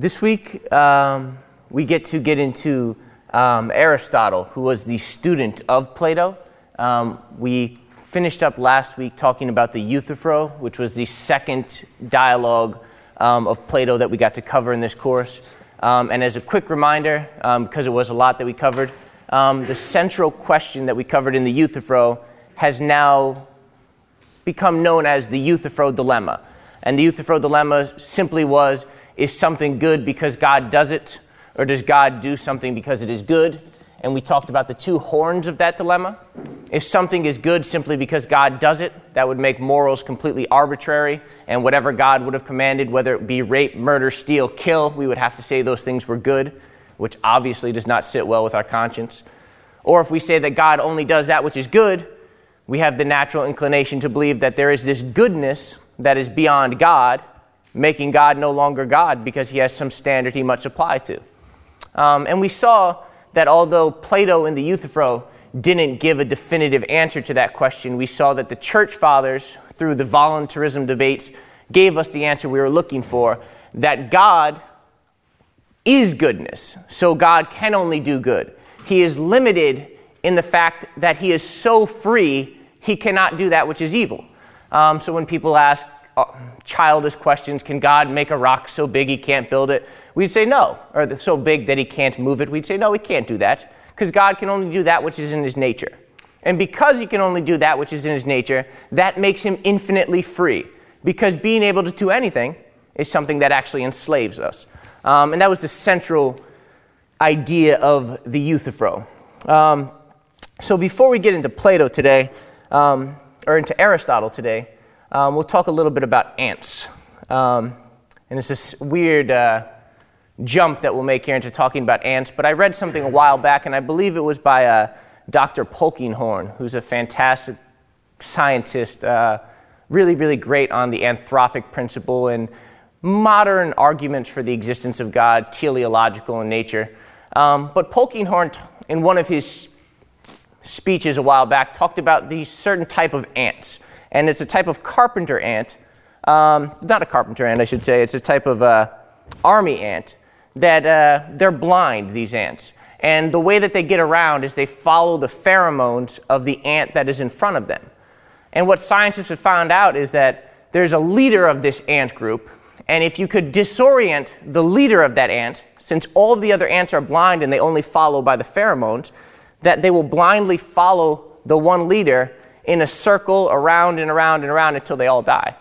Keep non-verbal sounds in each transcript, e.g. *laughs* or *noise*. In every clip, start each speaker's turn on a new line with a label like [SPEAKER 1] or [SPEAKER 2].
[SPEAKER 1] This week, um, we get to get into um, Aristotle, who was the student of Plato. Um, we finished up last week talking about the Euthyphro, which was the second dialogue um, of Plato that we got to cover in this course. Um, and as a quick reminder, um, because it was a lot that we covered, the central question that we covered in the Euthyphro has now become known as the Euthyphro dilemma. And the Euthyphro dilemma simply was is something good because God does it, or does God do something because it is good? And we talked about the two horns of that dilemma. If something is good simply because God does it, that would make morals completely arbitrary, and whatever God would have commanded, whether it be rape, murder, steal, kill, we would have to say those things were good, which obviously does not sit well with our conscience. Or if we say that God only does that which is good, we have the natural inclination to believe that there is this goodness that is beyond God, making God no longer God because he has some standard he must apply to. Um, and we saw that although Plato in the Euthyphro didn't give a definitive answer to that question, we saw that the church fathers, through the voluntarism debates, gave us the answer we were looking for that God is goodness. So God can only do good. He is limited in the fact that he is so free, he cannot do that which is evil. Um, so when people ask childish questions, can God make a rock so big he can't build it? We'd say no. Or so big that he can't move it? We'd say no, he can't do that. Because God can only do that which is in his nature. And because he can only do that which is in his nature, that makes him infinitely free. Because being able to do anything is something that actually enslaves us. Um, and that was the central idea of the Euthyphro. Um, so before we get into Plato today, um, or into Aristotle today, um, we'll talk a little bit about ants. Um, and it's this weird uh, jump that we'll make here into talking about ants. But I read something a while back, and I believe it was by uh, Dr. Polkinghorne, who's a fantastic scientist, uh, really, really great on the anthropic principle and modern arguments for the existence of God, teleological in nature. Um, but Polkinghorne, in one of his speeches a while back talked about these certain type of ants, and it's a type of carpenter ant. Um, not a carpenter ant, I should say. It's a type of uh, army ant that uh, they're blind. These ants, and the way that they get around is they follow the pheromones of the ant that is in front of them. And what scientists have found out is that there's a leader of this ant group, and if you could disorient the leader of that ant, since all the other ants are blind and they only follow by the pheromones, that they will blindly follow the one leader in a circle around and around and around until they all die.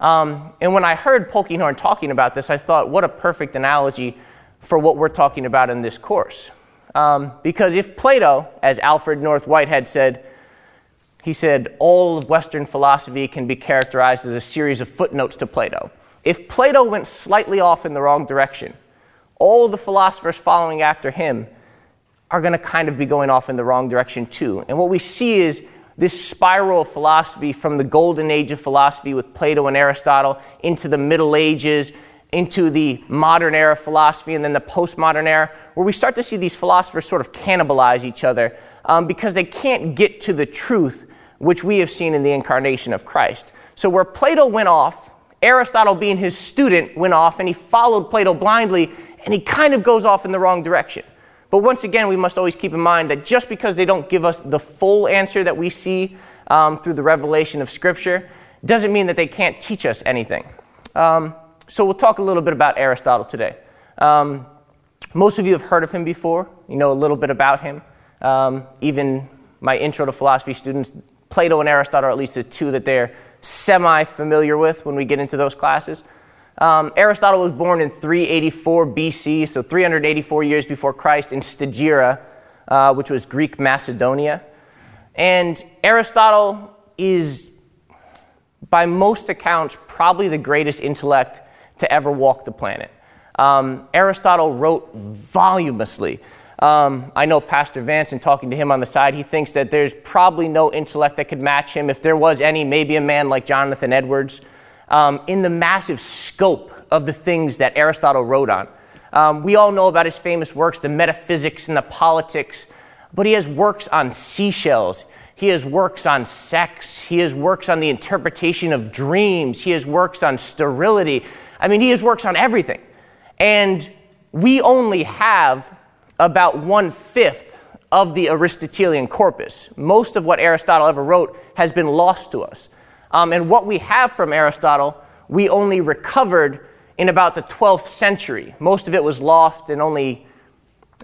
[SPEAKER 1] Um, and when I heard Polkinghorne talking about this, I thought, what a perfect analogy for what we're talking about in this course. Um, because if Plato, as Alfred North Whitehead said, he said, all of Western philosophy can be characterized as a series of footnotes to Plato. If Plato went slightly off in the wrong direction, all the philosophers following after him are going to kind of be going off in the wrong direction too. And what we see is this spiral of philosophy from the golden age of philosophy with Plato and Aristotle into the Middle Ages, into the modern era of philosophy, and then the postmodern era, where we start to see these philosophers sort of cannibalize each other um, because they can't get to the truth which we have seen in the incarnation of Christ. So, where Plato went off, Aristotle, being his student, went off and he followed Plato blindly, and he kind of goes off in the wrong direction. But once again, we must always keep in mind that just because they don't give us the full answer that we see um, through the revelation of Scripture doesn't mean that they can't teach us anything. Um, so we'll talk a little bit about Aristotle today. Um, most of you have heard of him before, you know a little bit about him. Um, even my intro to philosophy students, Plato and Aristotle are at least the two that they're semi familiar with when we get into those classes. Um, Aristotle was born in 384 BC, so 384 years before Christ, in Stagira, uh, which was Greek Macedonia. And Aristotle is, by most accounts, probably the greatest intellect to ever walk the planet. Um, Aristotle wrote voluminously. Um, I know Pastor Vance, and talking to him on the side, he thinks that there's probably no intellect that could match him. If there was any, maybe a man like Jonathan Edwards um, in the massive scope of the things that Aristotle wrote on. Um, we all know about his famous works, the metaphysics and the politics, but he has works on seashells. He has works on sex. He has works on the interpretation of dreams. He has works on sterility. I mean, he has works on everything. And we only have about one fifth of the Aristotelian corpus. Most of what Aristotle ever wrote has been lost to us. Um, and what we have from Aristotle, we only recovered in about the 12th century. Most of it was lost and only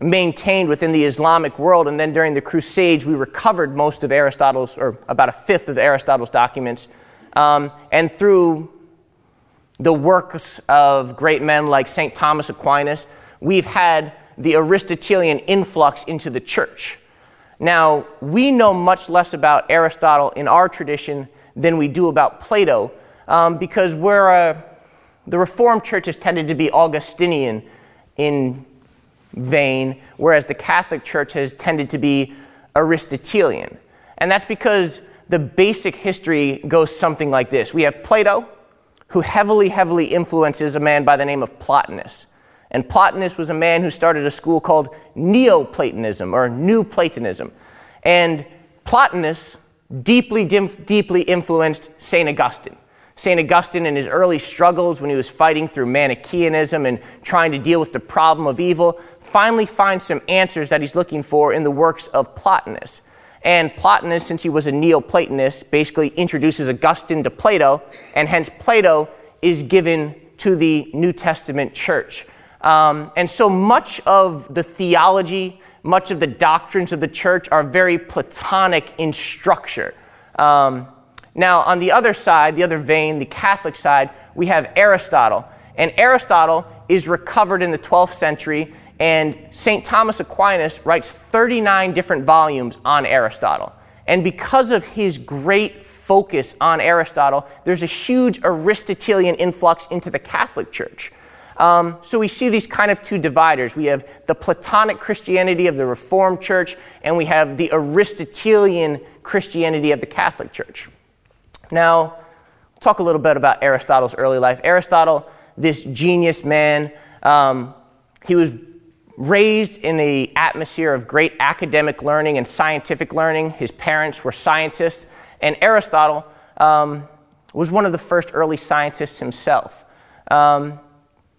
[SPEAKER 1] maintained within the Islamic world. And then during the Crusades, we recovered most of Aristotle's, or about a fifth of Aristotle's documents. Um, and through the works of great men like St. Thomas Aquinas, we've had the Aristotelian influx into the church. Now, we know much less about Aristotle in our tradition than we do about Plato um, because we're a, the Reformed Church has tended to be Augustinian in vein, whereas the Catholic Church has tended to be Aristotelian. And that's because the basic history goes something like this we have Plato, who heavily, heavily influences a man by the name of Plotinus. And Plotinus was a man who started a school called Neoplatonism or New Platonism. And Plotinus deeply, deeply influenced St. Augustine. St. Augustine, in his early struggles when he was fighting through Manichaeism and trying to deal with the problem of evil, finally finds some answers that he's looking for in the works of Plotinus. And Plotinus, since he was a Neoplatonist, basically introduces Augustine to Plato, and hence Plato is given to the New Testament church. Um, and so much of the theology, much of the doctrines of the church are very Platonic in structure. Um, now, on the other side, the other vein, the Catholic side, we have Aristotle. And Aristotle is recovered in the 12th century, and St. Thomas Aquinas writes 39 different volumes on Aristotle. And because of his great focus on Aristotle, there's a huge Aristotelian influx into the Catholic Church. Um, so we see these kind of two dividers. We have the Platonic Christianity of the Reformed Church, and we have the Aristotelian Christianity of the Catholic Church. Now, talk a little bit about Aristotle's early life. Aristotle, this genius man, um, he was raised in the atmosphere of great academic learning and scientific learning. His parents were scientists, and Aristotle um, was one of the first early scientists himself. Um,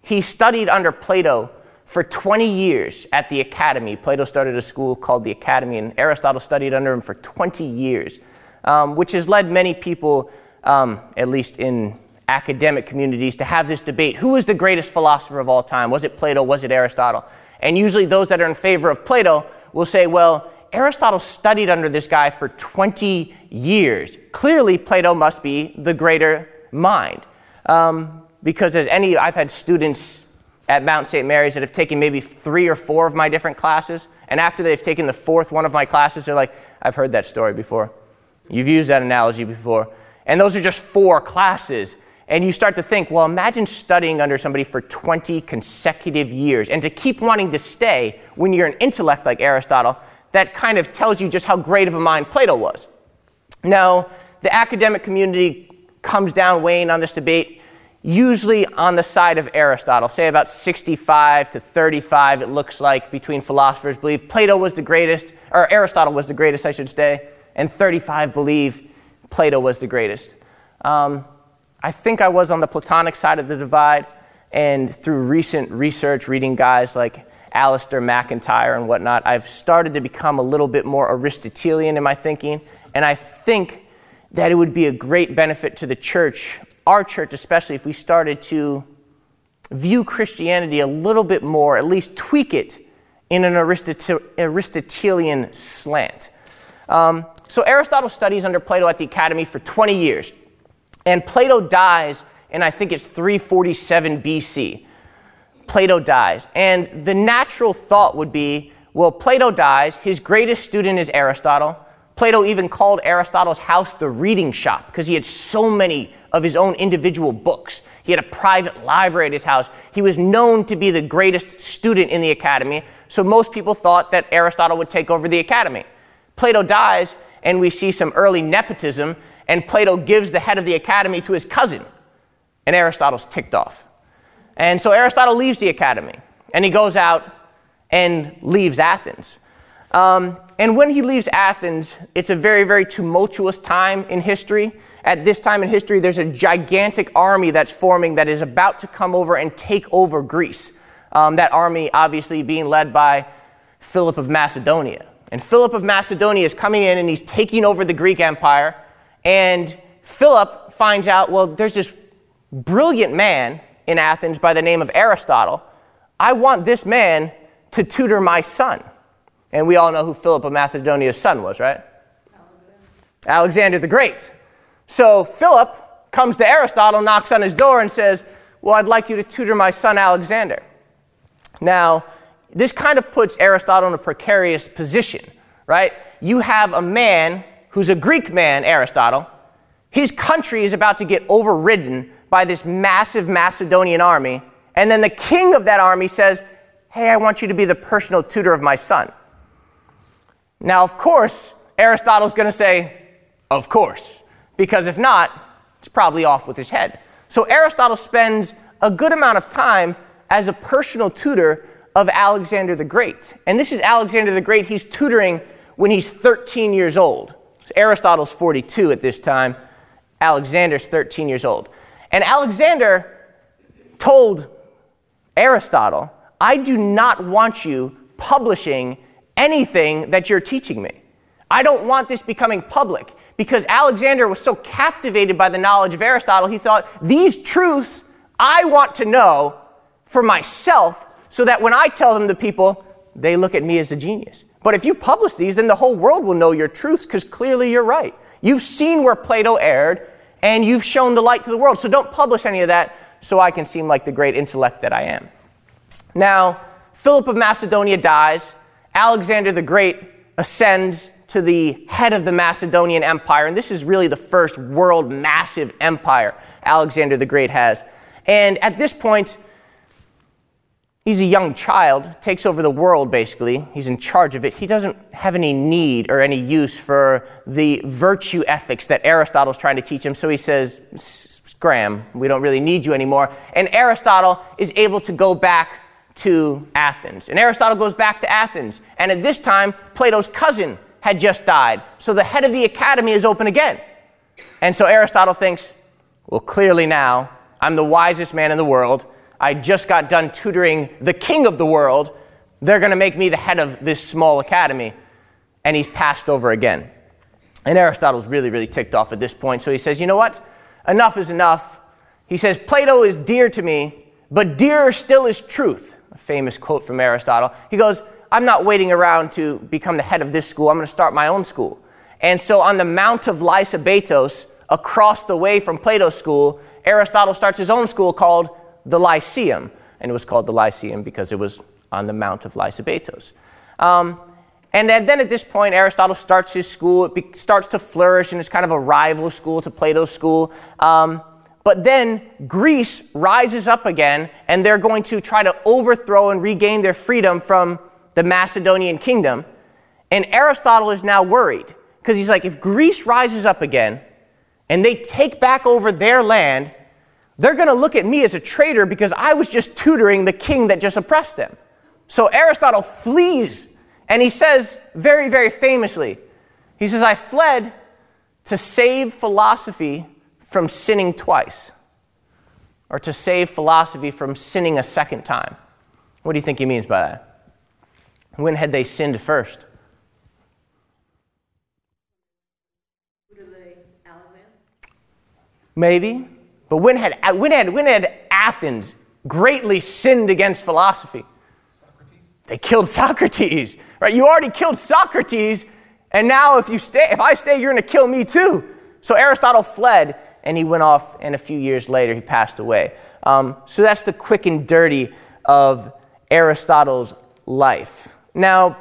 [SPEAKER 1] he studied under Plato for 20 years at the academy. Plato started a school called the Academy, and Aristotle studied under him for 20 years um, which has led many people, um, at least in academic communities, to have this debate who is the greatest philosopher of all time? Was it Plato? Was it Aristotle? And usually those that are in favor of Plato will say, well, Aristotle studied under this guy for 20 years. Clearly, Plato must be the greater mind. Um, because as any, I've had students at Mount St. Mary's that have taken maybe three or four of my different classes, and after they've taken the fourth one of my classes, they're like, I've heard that story before. You've used that analogy before. And those are just four classes. And you start to think, well, imagine studying under somebody for 20 consecutive years and to keep wanting to stay when you're an intellect like Aristotle, that kind of tells you just how great of a mind Plato was. Now, the academic community comes down weighing on this debate, usually on the side of Aristotle. Say about 65 to 35, it looks like, between philosophers believe Plato was the greatest, or Aristotle was the greatest, I should say and 35 believe Plato was the greatest. Um, I think I was on the Platonic side of the divide, and through recent research, reading guys like Alasdair MacIntyre and whatnot, I've started to become a little bit more Aristotelian in my thinking, and I think that it would be a great benefit to the church, our church especially, if we started to view Christianity a little bit more, at least tweak it in an Aristotelian slant. Um, so Aristotle studies under Plato at the Academy for 20 years. And Plato dies in, I think it's 347 BC. Plato dies. And the natural thought would be well, Plato dies, his greatest student is Aristotle. Plato even called Aristotle's house the reading shop because he had so many of his own individual books. He had a private library at his house. He was known to be the greatest student in the academy, so most people thought that Aristotle would take over the academy. Plato dies, and we see some early nepotism, and Plato gives the head of the academy to his cousin, and Aristotle's ticked off. And so Aristotle leaves the academy, and he goes out and leaves Athens. Um, and when he leaves Athens, it's a very, very tumultuous time in history. At this time in history, there's a gigantic army that's forming that is about to come over and take over Greece. Um, that army, obviously, being led by Philip of Macedonia. And Philip of Macedonia is coming in and he's taking over the Greek Empire. And Philip finds out, well, there's this brilliant man in Athens by the name of Aristotle. I want this man to tutor my son. And we all know who Philip of Macedonia's son was, right? Alexander, Alexander the Great. So Philip comes to Aristotle, knocks on his door, and says, Well, I'd like you to tutor my son Alexander. Now, this kind of puts Aristotle in a precarious position, right? You have a man who's a Greek man, Aristotle. His country is about to get overridden by this massive Macedonian army. And then the king of that army says, Hey, I want you to be the personal tutor of my son. Now, of course, Aristotle's going to say, Of course, because if not, it's probably off with his head. So Aristotle spends a good amount of time as a personal tutor of Alexander the Great. And this is Alexander the Great. He's tutoring when he's 13 years old. So Aristotle's 42 at this time. Alexander's 13 years old. And Alexander told Aristotle, I do not want you publishing anything that you're teaching me. I don't want this becoming public because Alexander was so captivated by the knowledge of Aristotle, he thought, these truths I want to know for myself so that when I tell them to people, they look at me as a genius. But if you publish these, then the whole world will know your truths because clearly you're right. You've seen where Plato erred and you've shown the light to the world. So don't publish any of that so I can seem like the great intellect that I am. Now, Philip of Macedonia dies. Alexander the Great ascends to the head of the Macedonian Empire, and this is really the first world massive empire Alexander the Great has. And at this point, he's a young child, takes over the world basically. He's in charge of it. He doesn't have any need or any use for the virtue ethics that Aristotle's trying to teach him. So he says, Scram, we don't really need you anymore. And Aristotle is able to go back to Athens. And Aristotle goes back to Athens. And at this time, Plato's cousin had just died. So the head of the academy is open again. And so Aristotle thinks, well, clearly now I'm the wisest man in the world. I just got done tutoring the king of the world. They're going to make me the head of this small academy. And he's passed over again. And Aristotle's really, really ticked off at this point. So he says, you know what? Enough is enough. He says, Plato is dear to me, but dearer still is truth. A famous quote from Aristotle. He goes, I'm not waiting around to become the head of this school. I'm going to start my own school. And so on the Mount of Lycabettus, across the way from Plato's school, Aristotle starts his own school called the Lyceum. And it was called the Lyceum because it was on the Mount of Lycabettus. Um, and then, then, at this point, Aristotle starts his school. It be, starts to flourish, and it's kind of a rival school to Plato's school. Um, but then Greece rises up again, and they're going to try to overthrow and regain their freedom from the Macedonian kingdom. And Aristotle is now worried because he's like, if Greece rises up again and they take back over their land, they're going to look at me as a traitor because I was just tutoring the king that just oppressed them. So Aristotle flees and he says very, very famously, he says, I fled to save philosophy from sinning twice, or to save philosophy from sinning a second time. What do you think he means by that? When had they sinned first? Maybe. But when had, when, had, when had Athens greatly sinned against philosophy? Socrates. They killed *laughs* Socrates. Right? You already killed Socrates, and now if you stay, if I stay, you're going to kill me too. So Aristotle fled, and he went off, and a few years later he passed away. Um, so that's the quick and dirty of Aristotle's life. Now,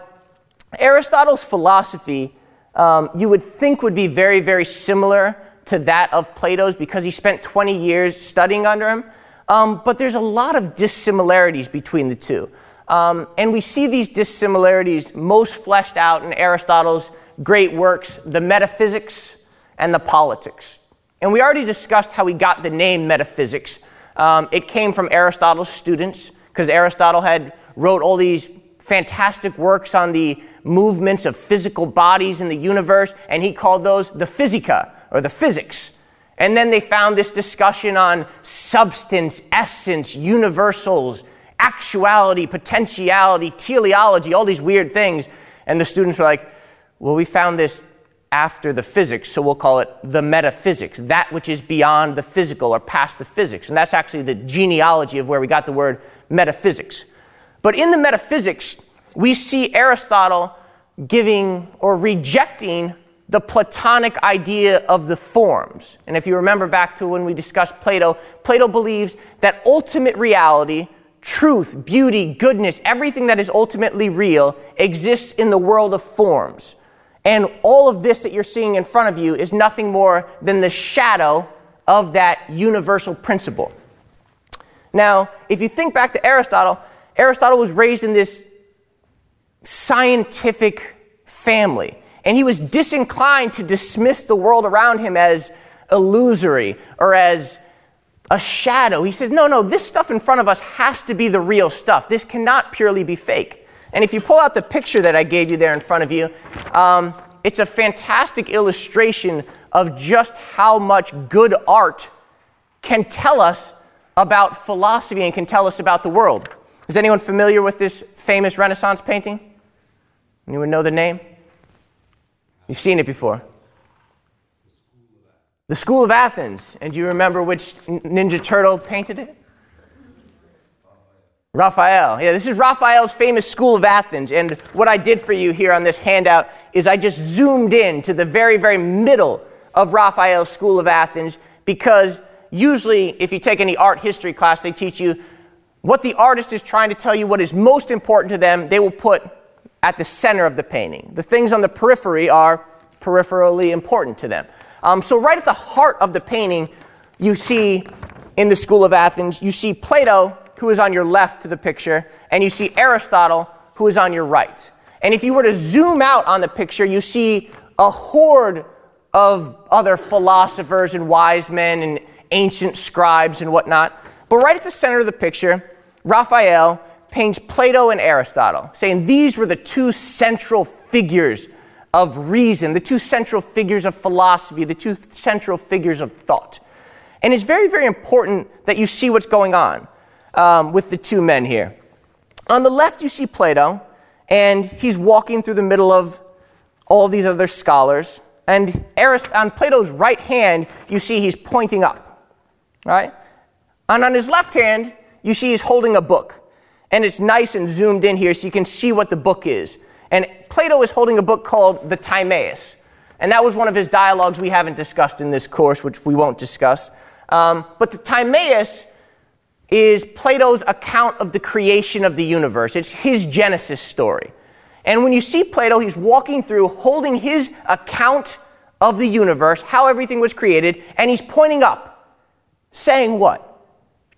[SPEAKER 1] Aristotle's philosophy, um, you would think would be very, very similar to that of Plato's because he spent 20 years studying under him. Um, but there's a lot of dissimilarities between the two. Um, and we see these dissimilarities most fleshed out in Aristotle's great works, the Metaphysics and the Politics. And we already discussed how he got the name metaphysics. Um, it came from Aristotle's students because Aristotle had wrote all these fantastic works on the movements of physical bodies in the universe, and he called those the physica, or the physics. And then they found this discussion on substance, essence, universals, actuality, potentiality, teleology, all these weird things. And the students were like, well, we found this after the physics, so we'll call it the metaphysics, that which is beyond the physical or past the physics. And that's actually the genealogy of where we got the word metaphysics. But in the metaphysics, we see Aristotle giving or rejecting the Platonic idea of the forms. And if you remember back to when we discussed Plato, Plato believes that ultimate reality, truth, beauty, goodness, everything that is ultimately real exists in the world of forms. And all of this that you're seeing in front of you is nothing more than the shadow of that universal principle. Now, if you think back to Aristotle, Aristotle was raised in this scientific family, and he was disinclined to dismiss the world around him as illusory or as a shadow. He says, no, no, this stuff in front of us has to be the real stuff. This cannot purely be fake. And if you pull out the picture that I gave you there in front of you, um, it's a fantastic illustration of just how much good art can tell us about philosophy and can tell us about the world. Is anyone familiar with this famous Renaissance painting? Anyone know the name? You've seen it before. The School of Athens. And do you remember which Ninja Turtle painted it? Raphael. Yeah, this is Raphael's famous School of Athens. And what I did for you here on this handout is I just zoomed in to the very, very middle of Raphael's School of Athens because usually, if you take any art history class, they teach you what the artist is trying to tell you, what is most important to them, they will put at the center of the painting. The things on the periphery are peripherally important to them. Um, so, right at the heart of the painting, you see in the School of Athens, you see Plato, who is on your left to the picture, and you see Aristotle, who is on your right. And if you were to zoom out on the picture, you see a horde of other philosophers and wise men and ancient scribes and whatnot. But right at the center of the picture, Raphael paints Plato and Aristotle, saying these were the two central figures of reason, the two central figures of philosophy, the two central figures of thought. And it's very, very important that you see what's going on um, with the two men here. On the left, you see Plato, and he's walking through the middle of all these other scholars. And Arist- on Plato's right hand, you see he's pointing up, right? And on his left hand, you see he's holding a book. And it's nice and zoomed in here so you can see what the book is. And Plato is holding a book called the Timaeus. And that was one of his dialogues we haven't discussed in this course, which we won't discuss. Um, but the Timaeus is Plato's account of the creation of the universe. It's his Genesis story. And when you see Plato, he's walking through holding his account of the universe, how everything was created, and he's pointing up, saying what?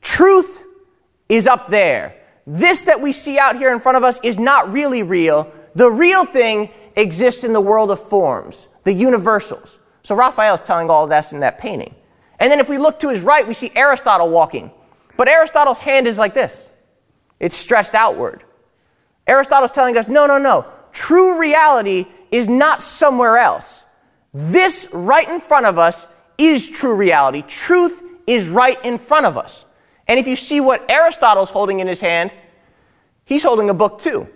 [SPEAKER 1] Truth is up there. This that we see out here in front of us is not really real. The real thing exists in the world of forms, the universals. So Raphael is telling all of this in that painting. And then if we look to his right, we see Aristotle walking. But Aristotle's hand is like this it's stretched outward. Aristotle's telling us no, no, no. True reality is not somewhere else. This right in front of us is true reality. Truth is right in front of us. And if you see what Aristotle's holding in his hand, he's holding a book too.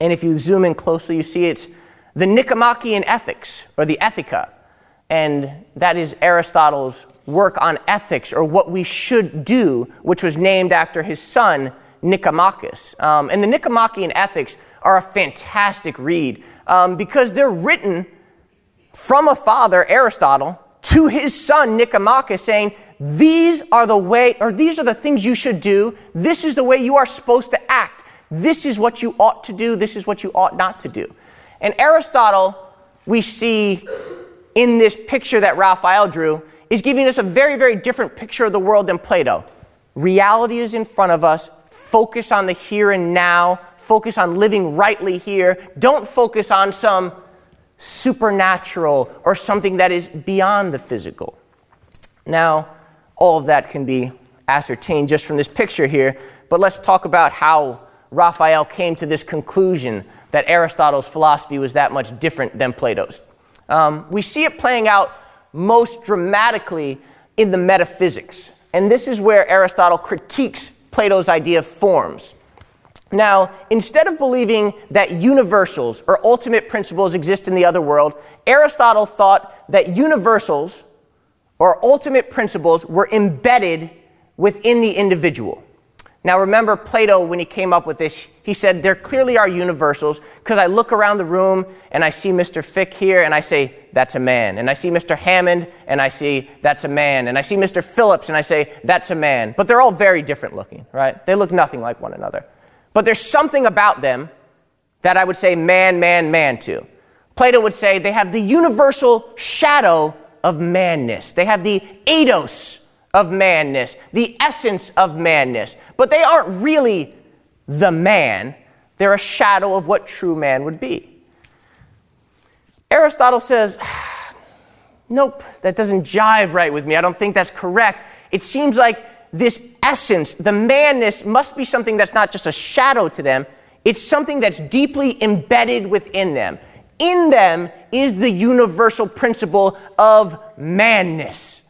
[SPEAKER 1] And if you zoom in closely, you see it's the Nicomachean Ethics, or the Ethica. And that is Aristotle's work on ethics, or what we should do, which was named after his son, Nicomachus. Um, and the Nicomachean Ethics are a fantastic read um, because they're written from a father, Aristotle, to his son Nicomachus saying, These are the way, or these are the things you should do. This is the way you are supposed to act. This is what you ought to do. This is what you ought not to do. And Aristotle, we see in this picture that Raphael drew, is giving us a very, very different picture of the world than Plato. Reality is in front of us. Focus on the here and now. Focus on living rightly here. Don't focus on some supernatural, or something that is beyond the physical. Now, all of that can be ascertained just from this picture here, but let's talk about how Raphael came to this conclusion that Aristotle's philosophy was that much different than Plato's. Um, we see it playing out most dramatically in the metaphysics. And this is where Aristotle critiques Plato's idea of forms. Now, instead of believing that universals or ultimate principles exist in the other world, Aristotle thought that universals or ultimate principles were embedded within the individual. Now, remember Plato, when he came up with this, he said, There clearly are universals because I look around the room and I see Mr. Fick here and I say, That's a man. And I see Mr. Hammond and I see, That's a man. And I see Mr. Phillips and I say, That's a man. But they're all very different looking, right? They look nothing like one another. But there's something about them that I would say man, man, man to. Plato would say they have the universal shadow of manness, they have the eidos of manness, the essence of manness. But they aren't really the man, they're a shadow of what true man would be. Aristotle says, *sighs* Nope, that doesn't jive right with me. I don't think that's correct. It seems like this essence, the manness, must be something that's not just a shadow to them, it's something that's deeply embedded within them. In them is the universal principle of manness.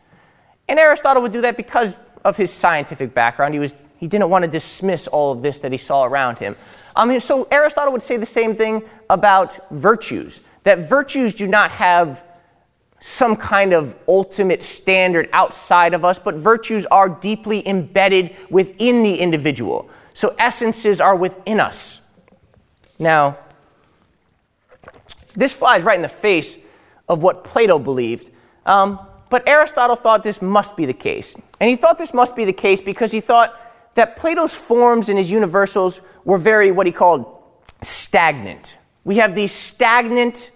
[SPEAKER 1] And Aristotle would do that because of his scientific background. He, was, he didn't want to dismiss all of this that he saw around him. Um, so Aristotle would say the same thing about virtues that virtues do not have some kind of ultimate standard outside of us, but virtues are deeply embedded within the individual. So essences are within us. Now, this flies right in the face of what Plato believed. Um, but Aristotle thought this must be the case. And he thought this must be the case because he thought that Plato's forms and his universals were very, what he called, stagnant. We have these stagnant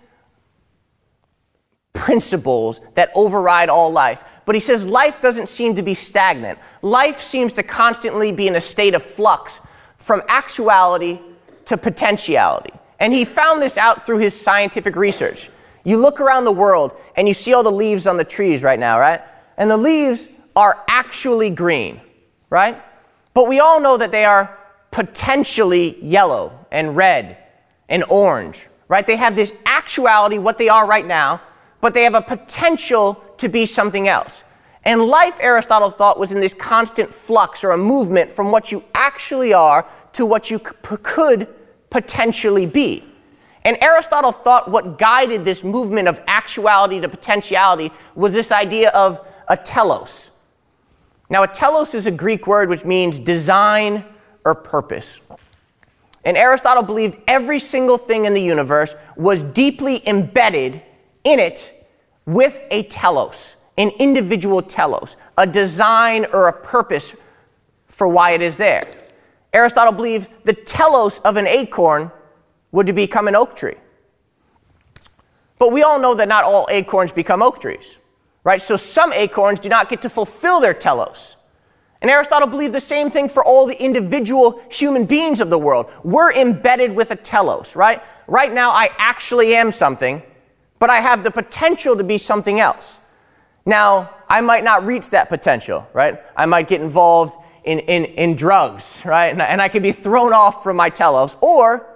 [SPEAKER 1] principles that override all life. But he says life doesn't seem to be stagnant. Life seems to constantly be in a state of flux from actuality to potentiality. And he found this out through his scientific research. You look around the world and you see all the leaves on the trees right now, right? And the leaves are actually green, right? But we all know that they are potentially yellow and red and orange, right? They have this actuality, what they are right now, but they have a potential to be something else. And life, Aristotle thought, was in this constant flux or a movement from what you actually are to what you c- could potentially be. And Aristotle thought what guided this movement of actuality to potentiality was this idea of a telos. Now, a telos is a Greek word which means design or purpose. And Aristotle believed every single thing in the universe was deeply embedded in it with a telos, an individual telos, a design or a purpose for why it is there. Aristotle believed the telos of an acorn would become an oak tree. But we all know that not all acorns become oak trees, right? So some acorns do not get to fulfill their telos. And Aristotle believed the same thing for all the individual human beings of the world. We're embedded with a telos, right? Right now, I actually am something, but I have the potential to be something else. Now, I might not reach that potential, right? I might get involved in, in, in drugs, right? And, and I could be thrown off from my telos, or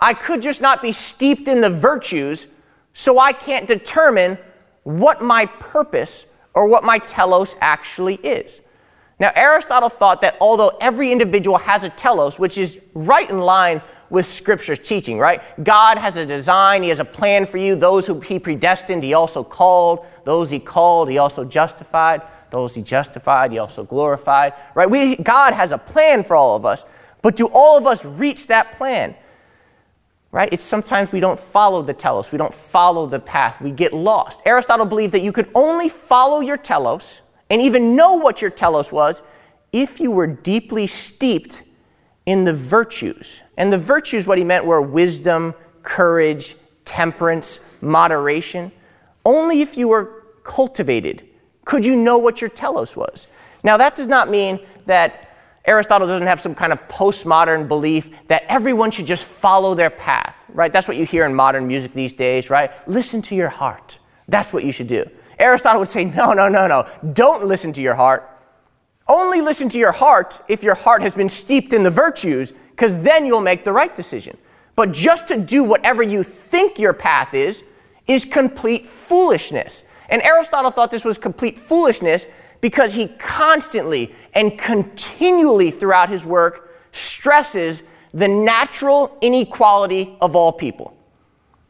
[SPEAKER 1] I could just not be steeped in the virtues, so I can't determine what my purpose or what my telos actually is. Now, Aristotle thought that although every individual has a telos, which is right in line with Scripture's teaching, right? God has a design, He has a plan for you. Those who He predestined, He also called. Those He called, He also justified. Those He justified, He also glorified, right? We, God has a plan for all of us, but do all of us reach that plan? right? It's sometimes we don't follow the telos, we don't follow the path, we get lost. Aristotle believed that you could only follow your telos and even know what your telos was if you were deeply steeped in the virtues. And the virtues, what he meant were wisdom, courage, temperance, moderation. Only if you were cultivated could you know what your telos was. Now, that does not mean that Aristotle doesn't have some kind of postmodern belief that everyone should just follow their path, right? That's what you hear in modern music these days, right? Listen to your heart. That's what you should do. Aristotle would say, *laughs* no, no, no, no. Don't listen to your heart. Only listen to your heart if your heart has been steeped in the virtues, because then you'll make the right decision. But just to do whatever you think your path is, is complete foolishness. And Aristotle thought this was complete foolishness because he constantly and continually throughout his work stresses the natural inequality of all people.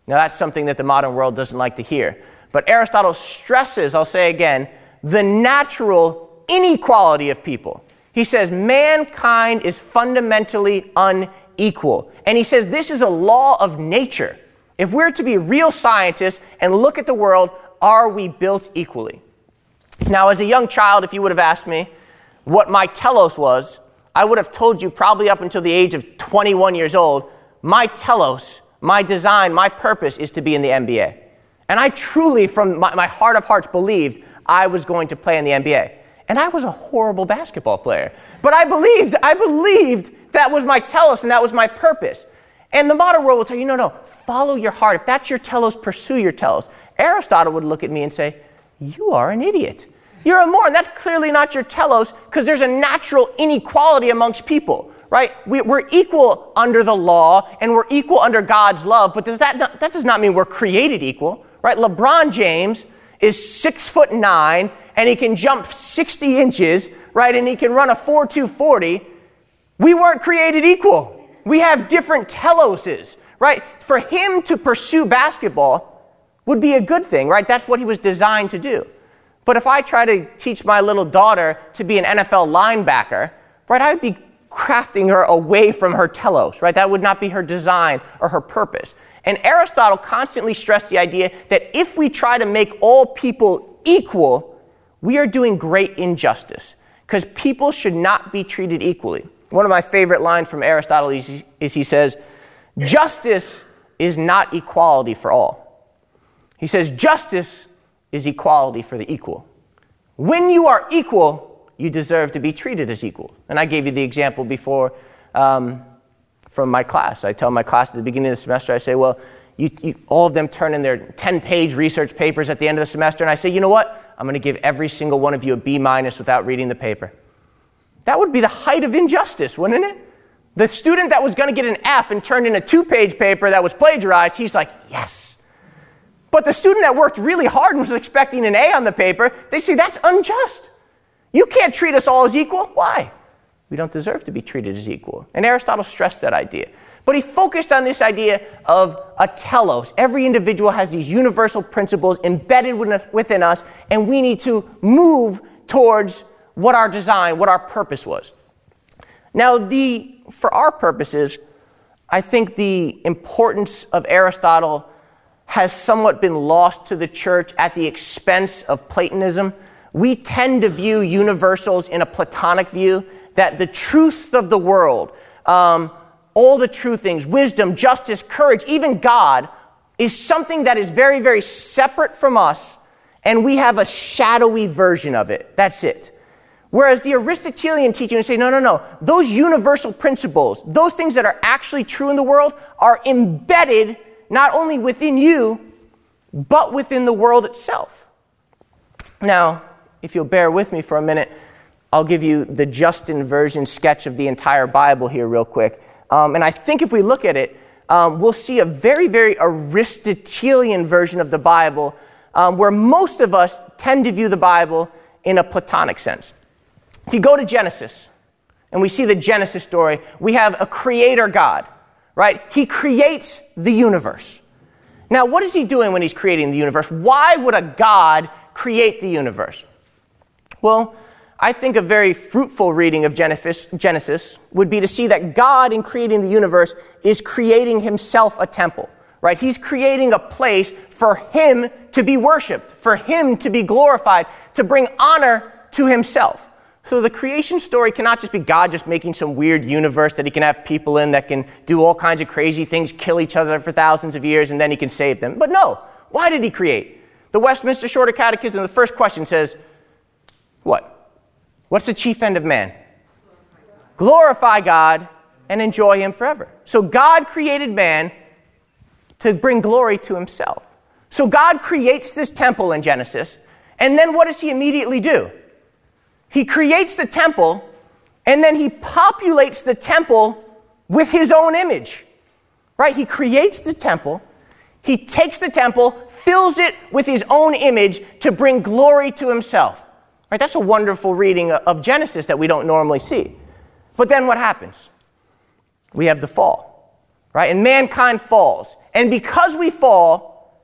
[SPEAKER 1] Now, that's something that the modern world doesn't like to hear. But Aristotle stresses, I'll say again, the natural inequality of people. He says mankind is fundamentally unequal. And he says this is a law of nature. If we're to be real scientists and look at the world, are we built equally? Now, as a young child, if you would have asked me what my telos was, I would have told you probably up until the age of 21 years old, my telos, my design, my purpose is to be in the NBA. And I truly, from my, my heart of hearts, believed I was going to play in the NBA. And I was a horrible basketball player. But I believed, I believed that was my telos and that was my purpose. And the modern world will tell you, no, no, follow your heart. If that's your telos, pursue your telos. Aristotle would look at me and say, you are an idiot. You're a moron. That's clearly not your telos because there's a natural inequality amongst people, right? We, are equal under the law and we're equal under God's love, but does that, not, that does not mean we're created equal, right? LeBron James is six foot nine and he can jump 60 inches, right? And he can run a 4 2 40. We weren't created equal. We have different teloses, right? For him to pursue basketball would be a good thing, right? That's what he was designed to do. But if I try to teach my little daughter to be an NFL linebacker, right, I would be crafting her away from her telos, right? That would not be her design or her purpose. And Aristotle constantly stressed the idea that if we try to make all people equal, we are doing great injustice because people should not be treated equally. One of my favorite lines from Aristotle is, is he says, Justice is not equality for all. He says, Justice is equality for the equal. When you are equal, you deserve to be treated as equal. And I gave you the example before um, from my class. I tell my class at the beginning of the semester, I say, well, you, you, all of them turn in their 10 page research papers at the end of the semester, and I say, you know what? I'm going to give every single one of you a B minus without reading the paper. That would be the height of injustice, wouldn't it? The student that was going to get an F and turned in a two page paper that was plagiarized, he's like, yes, but the student that worked really hard and was expecting an A on the paper, they say that's unjust. You can't treat us all as equal. Why? We don't deserve to be treated as equal. And Aristotle stressed that idea. But he focused on this idea of a telos. Every individual has these universal principles embedded within us, and we need to move towards what our design, what our purpose was. Now, the, for our purposes, I think the importance of Aristotle has somewhat been lost to the church at the expense of Platonism. We tend to view universals in a Platonic view that the truths of the world, um, all the true things, wisdom, justice, courage, even God, is something that is very, very separate from us, and we have a shadowy version of it. That's it. Whereas the Aristotelian teaching would say, no, no, no, those universal principles, those things that are actually true in the world, are embedded not only within you, but within the world itself. Now, if you'll bear with me for a minute, I'll give you the Justin version sketch of the entire Bible here, real quick. Um, and I think if we look at it, um, we'll see a very, very Aristotelian version of the Bible um, where most of us tend to view the Bible in a Platonic sense. If you go to Genesis and we see the Genesis story, we have a creator God right? He creates the universe. Now, what is he doing when he's creating the universe? Why would a God create the universe? Well, I think a very fruitful reading of Genesis would be to see that God, in creating the universe, is creating himself a temple, right? He's creating a place for him to be worshiped, for him to be glorified, to bring honor to himself. So the creation story cannot just be God just making some weird universe that he can have people in that can do all kinds of crazy things, kill each other for thousands of years, and then he can save them. But no, why did he create? The Westminster Shorter Catechism, the first question says, What? What's the chief end of man? Glorify God and enjoy him forever. So God created man to bring glory to himself. So God creates this temple in Genesis, and then what does he immediately do? He creates the temple and then he populates the temple with his own image. Right? He creates the temple, he takes the temple, fills it with his own image to bring glory to himself. Right? That's a wonderful reading of Genesis that we don't normally see. But then what happens? We have the fall, right? And mankind falls. And because we fall,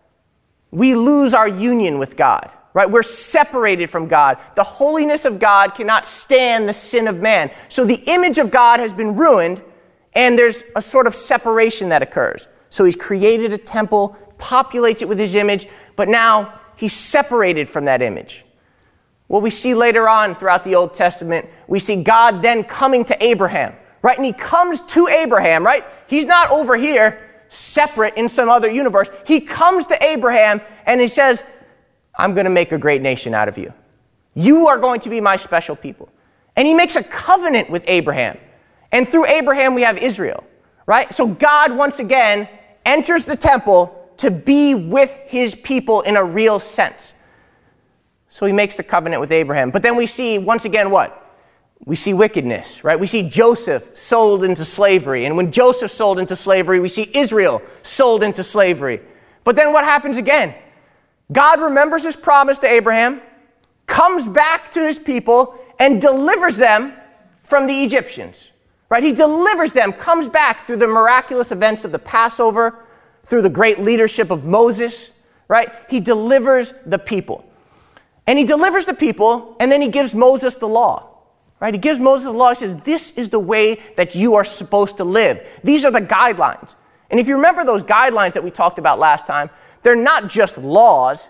[SPEAKER 1] we lose our union with God, right? We're separated from God. The holiness of God cannot stand the sin of man. So the image of God has been ruined, and there's a sort of separation that occurs. So he's created a temple, populates it with his image, but now he's separated from that image. What we see later on throughout the Old Testament, we see God then coming to Abraham, right? And he comes to Abraham, right? He's not over here separate in some other universe. He comes to Abraham and he says, I'm going to make a great nation out of you. You are going to be my special people. And he makes a covenant with Abraham. And through Abraham, we have Israel, right? So God, once again, enters the temple to be with his people in a real sense. So he makes the covenant with Abraham. But then we see, once again, what? We see wickedness, right? We see Joseph sold into slavery. And when Joseph sold into slavery, we see Israel sold into slavery. But then what happens again? God remembers his promise to Abraham, comes back to his people, and delivers them from the Egyptians. Right? He delivers them, comes back through the miraculous events of the Passover, through the great leadership of Moses, right? He delivers the people. And he delivers the people, and then he gives Moses the law. Right? He gives Moses the law. He says, This is the way that you are supposed to live. These are the guidelines. And if you remember those guidelines that we talked about last time, they're not just laws.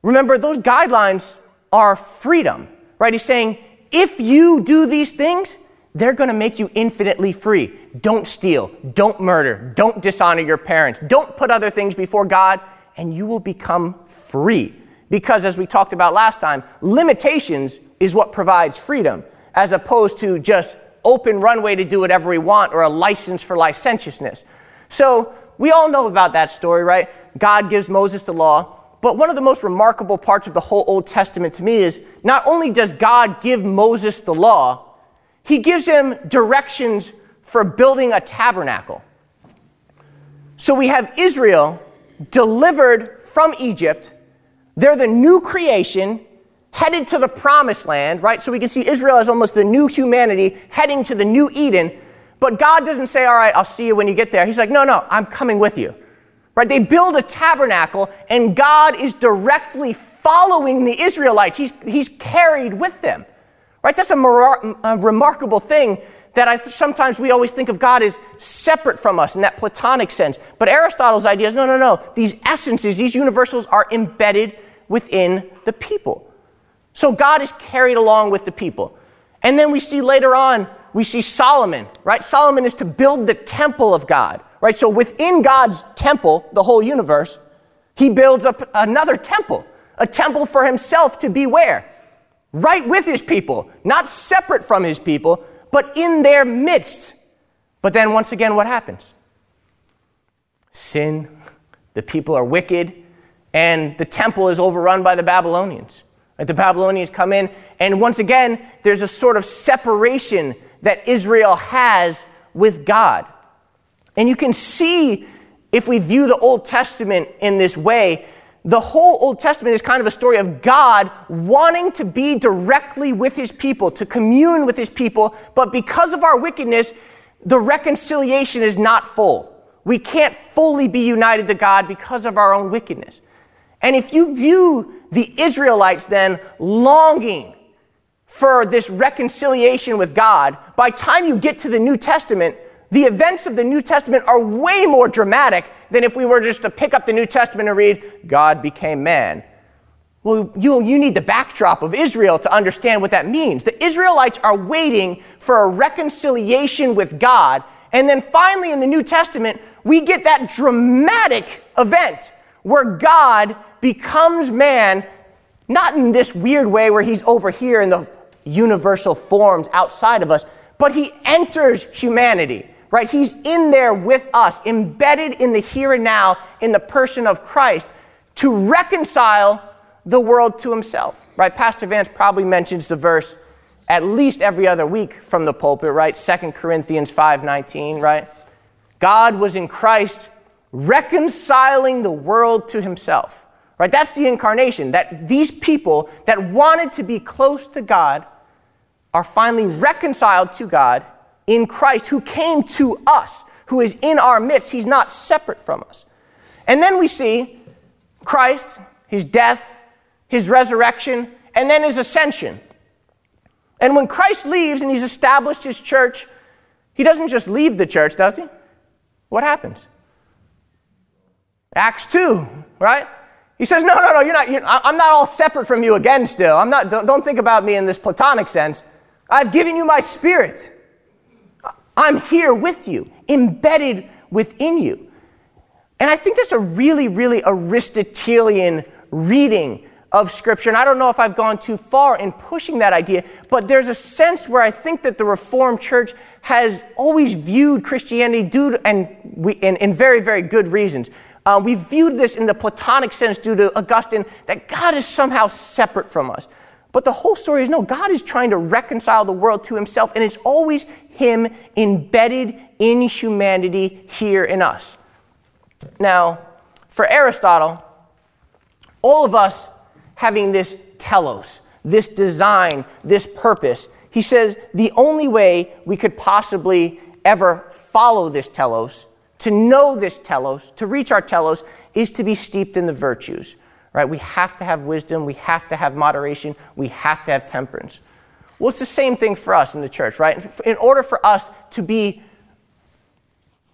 [SPEAKER 1] Remember, those guidelines are freedom. Right? He's saying, if you do these things, they're going to make you infinitely free. Don't steal, don't murder, don't dishonor your parents, don't put other things before God, and you will become free. Because, as we talked about last time, limitations is what provides freedom, as opposed to just open runway to do whatever we want or a license for licentiousness. So, we all know about that story, right? God gives Moses the law. But one of the most remarkable parts of the whole Old Testament to me is not only does God give Moses the law, he gives him directions for building a tabernacle. So we have Israel delivered from Egypt they're the new creation headed to the promised land, right? So we can see Israel as almost the new humanity heading to the new Eden. But God doesn't say, all right, I'll see you when you get there. He's like, no, no, I'm coming with you. Right? They build a tabernacle, and God is directly following the Israelites. He's, he's carried with them. Right? That's a, mar- a remarkable thing that I, sometimes we always think of God as separate from us in that Platonic sense. But Aristotle's idea is no, no, no. These essences, these universals are embedded within the people. So God is carried along with the people. And then we see later on, we see Solomon, right? Solomon is to build the temple of God, right? So within God's temple, the whole universe, he builds up another temple, a temple for himself to be where? Right with his people, not separate from his people, but in their midst. But then once again, what happens? Sin, the people are wicked, and the temple is overrun by the Babylonians. Like the Babylonians come in, and once again, there's a sort of separation that Israel has with God. And you can see, if we view the Old Testament in this way, the whole Old Testament is kind of a story of God wanting to be directly with his people, to commune with his people, but because of our wickedness, the reconciliation is not full. We can't fully be united to God because of our own wickedness. And if you view the Israelites then longing for this reconciliation with God, by time you get to the New Testament, the events of the New Testament are way more dramatic than if we were just to pick up the New Testament and read, God became man. Well, you, you need the backdrop of Israel to understand what that means. The Israelites are waiting for a reconciliation with God. And then finally, in the New Testament, we get that dramatic event where God becomes man, not in this weird way where he's over here in the universal forms outside of us, but he enters humanity right? He's in there with us, embedded in the here and now in the person of Christ to reconcile the world to himself, right? Pastor Vance probably mentions the verse at least every other week from the pulpit, right? 2 Corinthians 5:19, right? God was in Christ reconciling the world to himself. Right? That's the incarnation. That these people that wanted to be close to God are finally reconciled to God in Christ, who came to us, who is in our midst. He's not separate from us. And then we see Christ, his death, his resurrection, and then his ascension. And when Christ leaves and he's established his church, he doesn't just leave the church, does he? What happens? Acts 2, right? He says, No, no, no, you're not, you're, I'm not all separate from you again still. I'm not, don't, don't think about me in this platonic sense. I've given you my spirit. I'm here with you, embedded within you. And I think that's a really, really Aristotelian reading of Scripture. And I don't know if I've gone too far in pushing that idea, but there's a sense where I think that the Reformed Church has always viewed Christianity due to, and in, in very, very good reasons. Uh, we viewed this in the Platonic sense due to Augustine that God is somehow separate from us. But the whole story is no, God is trying to reconcile the world to himself, and it's always him embedded in humanity here in us. Now, for Aristotle, all of us having this telos, this design, this purpose, he says the only way we could possibly ever follow this telos, to know this telos, to reach our telos, is to be steeped in the virtues right? We have to have wisdom, we have to have moderation, we have to have temperance. Well, it's the same thing for us in the church, right? In order for us to be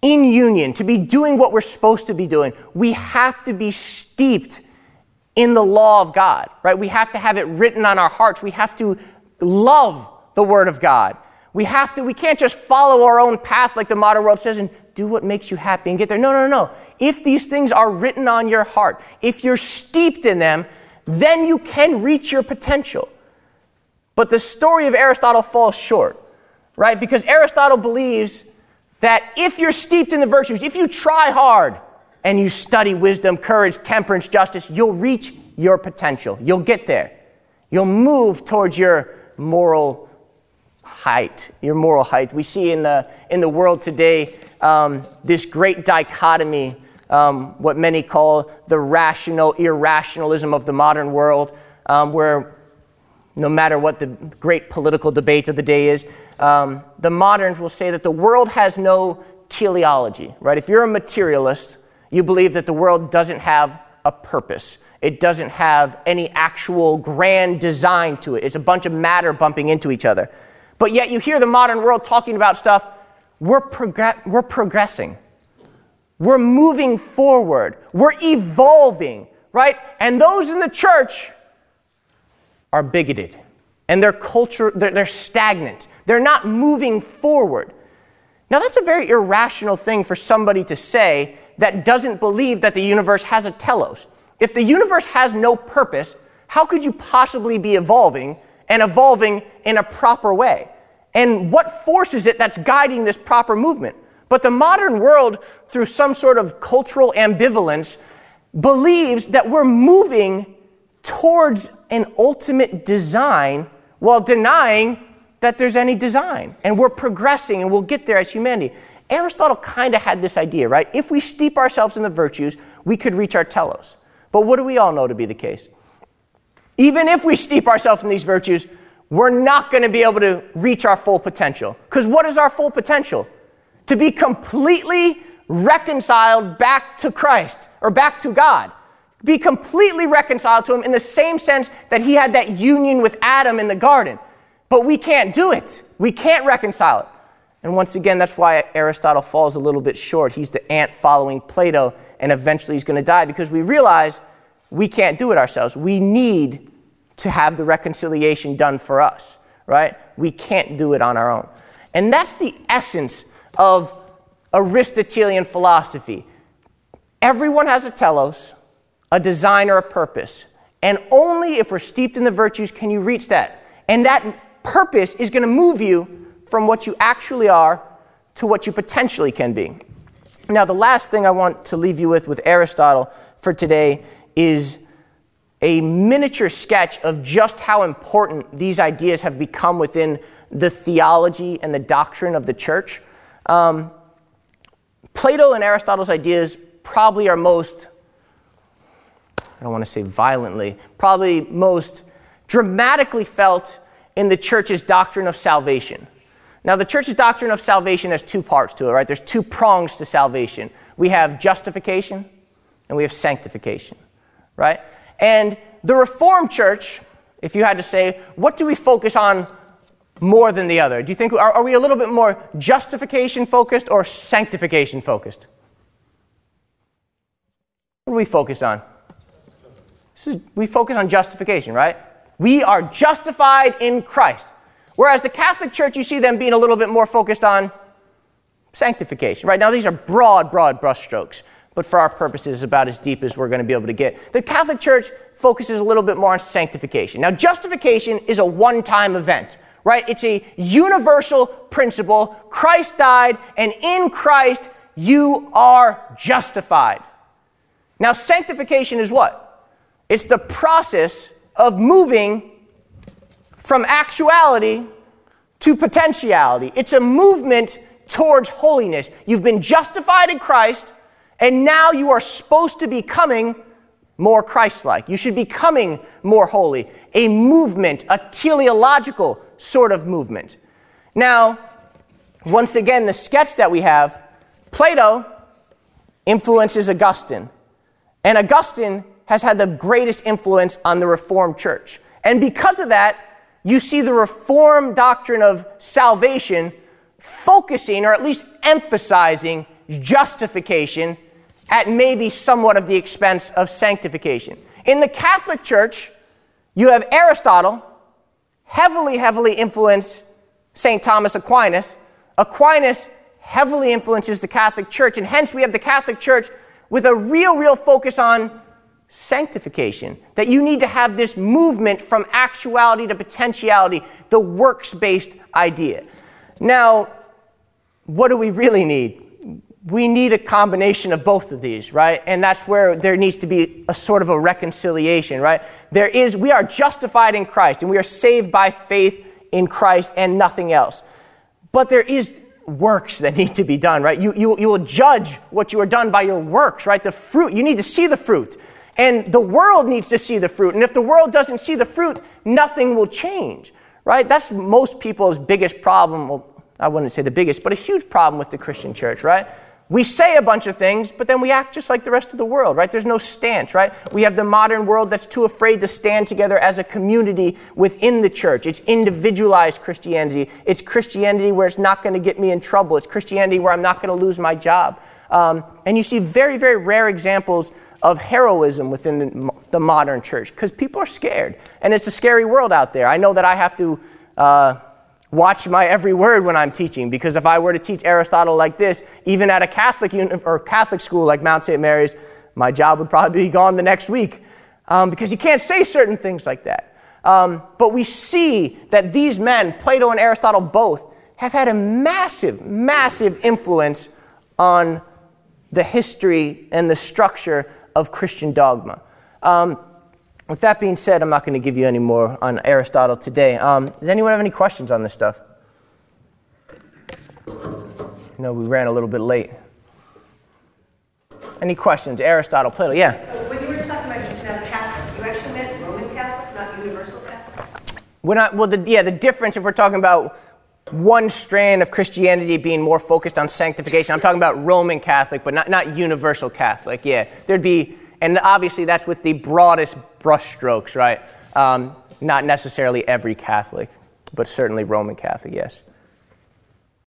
[SPEAKER 1] in union, to be doing what we're supposed to be doing, we have to be steeped in the law of God, right? We have to have it written on our hearts. We have to love the Word of God. We have to, we can't just follow our own path like the modern world says and do what makes you happy and get there. No, no, no. If these things are written on your heart, if you're steeped in them, then you can reach your potential. But the story of Aristotle falls short, right? Because Aristotle believes that if you're steeped in the virtues, if you try hard and you study wisdom, courage, temperance, justice, you'll reach your potential. You'll get there. You'll move towards your moral height, your moral height. We see in the, in the world today um, this great dichotomy, um, what many call the rational irrationalism of the modern world, um, where no matter what the great political debate of the day is, um, the moderns will say that the world has no teleology, right? If you're a materialist, you believe that the world doesn't have a purpose. It doesn't have any actual grand design to it. It's a bunch of matter bumping into each other. But yet you hear the modern world talking about stuff, we're, prog- we're progressing. We're moving forward. We're evolving, right? And those in the church are bigoted. And their culture, they're, they're stagnant. They're not moving forward. Now, that's a very irrational thing for somebody to say that doesn't believe that the universe has a telos. If the universe has no purpose, how could you possibly be evolving and evolving in a proper way. And what force is it that's guiding this proper movement? But the modern world, through some sort of cultural ambivalence, believes that we're moving towards an ultimate design while denying that there's any design. And we're progressing and we'll get there as humanity. Aristotle kind of had this idea, right? If we steep ourselves in the virtues, we could reach our telos. But what do we all know to be the case? Even if we steep ourselves in these virtues, we're not going to be able to reach our full potential. Because what is our full potential? To be completely reconciled back to Christ or back to God. Be completely reconciled to Him in the same sense that He had that union with Adam in the garden. But we can't do it. We can't reconcile it. And once again, that's why Aristotle falls a little bit short. He's the ant following Plato, and eventually he's going to die because we realize we can't do it ourselves. We need to have the reconciliation done for us, right? We can't do it on our own. And that's the essence of Aristotelian philosophy. Everyone has a telos, a design, or a purpose. And only if we're steeped in the virtues can you reach that. And that purpose is going to move you from what you actually are to what you potentially can be. Now, the last thing I want to leave you with with Aristotle for today is a miniature sketch of just how important these ideas have become within the theology and the doctrine of the church. Um, Plato and Aristotle's ideas probably are most I don't want to say violently, probably most dramatically felt in the church's doctrine of salvation. Now, the church's doctrine of salvation has two parts to it, right? There's two prongs to salvation. We have justification and we have sanctification, right? And the Reformed Church, if you had to say, what do we focus on more than the other? Do you think, are, are we a little bit more justification focused or sanctification focused? What do we focus on? Is, we focus on justification, right? We are justified in Christ. Whereas the Catholic Church, you see them being a little bit more focused on sanctification, right? Now, these are broad, broad brushstrokes, but for our purposes, about as deep as we're going to be able to get. The Catholic Church focuses a little bit more on sanctification. Now, justification is a one time event, right? It's a universal principle. Christ died, and in Christ, you are justified. Now, sanctification is what? It's the process of moving from actuality to potentiality. It's a movement towards holiness. You've been justified in Christ, and now you are supposed to be coming more Christ like. You should be coming more holy. A movement, a teleological sort of movement. Now, once again, the sketch that we have, Plato influences Augustine. And Augustine has had the greatest influence on the Reformed church. And because of that, you see the Reformed doctrine of salvation focusing or at least emphasizing justification at maybe somewhat of the expense of sanctification. In the Catholic Church, you have Aristotle, heavily, heavily influenced St. Thomas Aquinas. Aquinas heavily influences the Catholic Church, and hence we have the Catholic Church with a real, real focus on sanctification. That you need to have this movement from actuality to potentiality, the works based idea. Now, what do we really need? We need a combination of both of these, right? And that's where there needs to be a sort of a reconciliation, right? There is, we are justified in Christ and we are saved by faith in Christ and nothing else. But there is works that need to be done, right? You, you, you will judge what you are done by your works, right? The fruit, you need to see the fruit. And the world needs to see the fruit. And if the world doesn't see the fruit, nothing will change, right? That's most people's biggest problem. Well, I wouldn't say the biggest, but a huge problem with the Christian church, right? We say a bunch of things, but then we act just like the rest of the world, right? There's no stance, right? We have the modern world that's too afraid to stand together as a community within the church. It's individualized Christianity. It's Christianity where it's not going to get me in trouble. It's Christianity where I'm not going to lose my job. Um, and you see very, very rare examples of heroism within the modern church because people are scared. And it's a scary world out there. I know that I have to uh, watch my every word when I'm teaching because if I were to teach Aristotle like this, even at a Catholic uni- or Catholic school like Mount St. Mary's, my job would probably be gone the next week um, because you can't say certain things like that. Um, but we see that these men, Plato and Aristotle both, have had a massive, massive influence on the history and the structure of Christian dogma. Um, with that being said, I'm not going to give you any more on Aristotle today. Um, does anyone have any questions on this stuff? I know we ran a little bit late. Any questions? Aristotle, Plato, yeah.
[SPEAKER 2] when you were talking about Catholic, you actually meant Roman Catholic, not Universal Catholic?
[SPEAKER 1] We're not, well, the, yeah, the difference, if we're talking about one strand of Christianity being more focused on sanctification. I'm talking about Roman Catholic, but not, not universal Catholic. Yeah, there'd be, and obviously that's with the broadest brushstrokes, right? Um, not necessarily every Catholic, but certainly Roman Catholic, yes.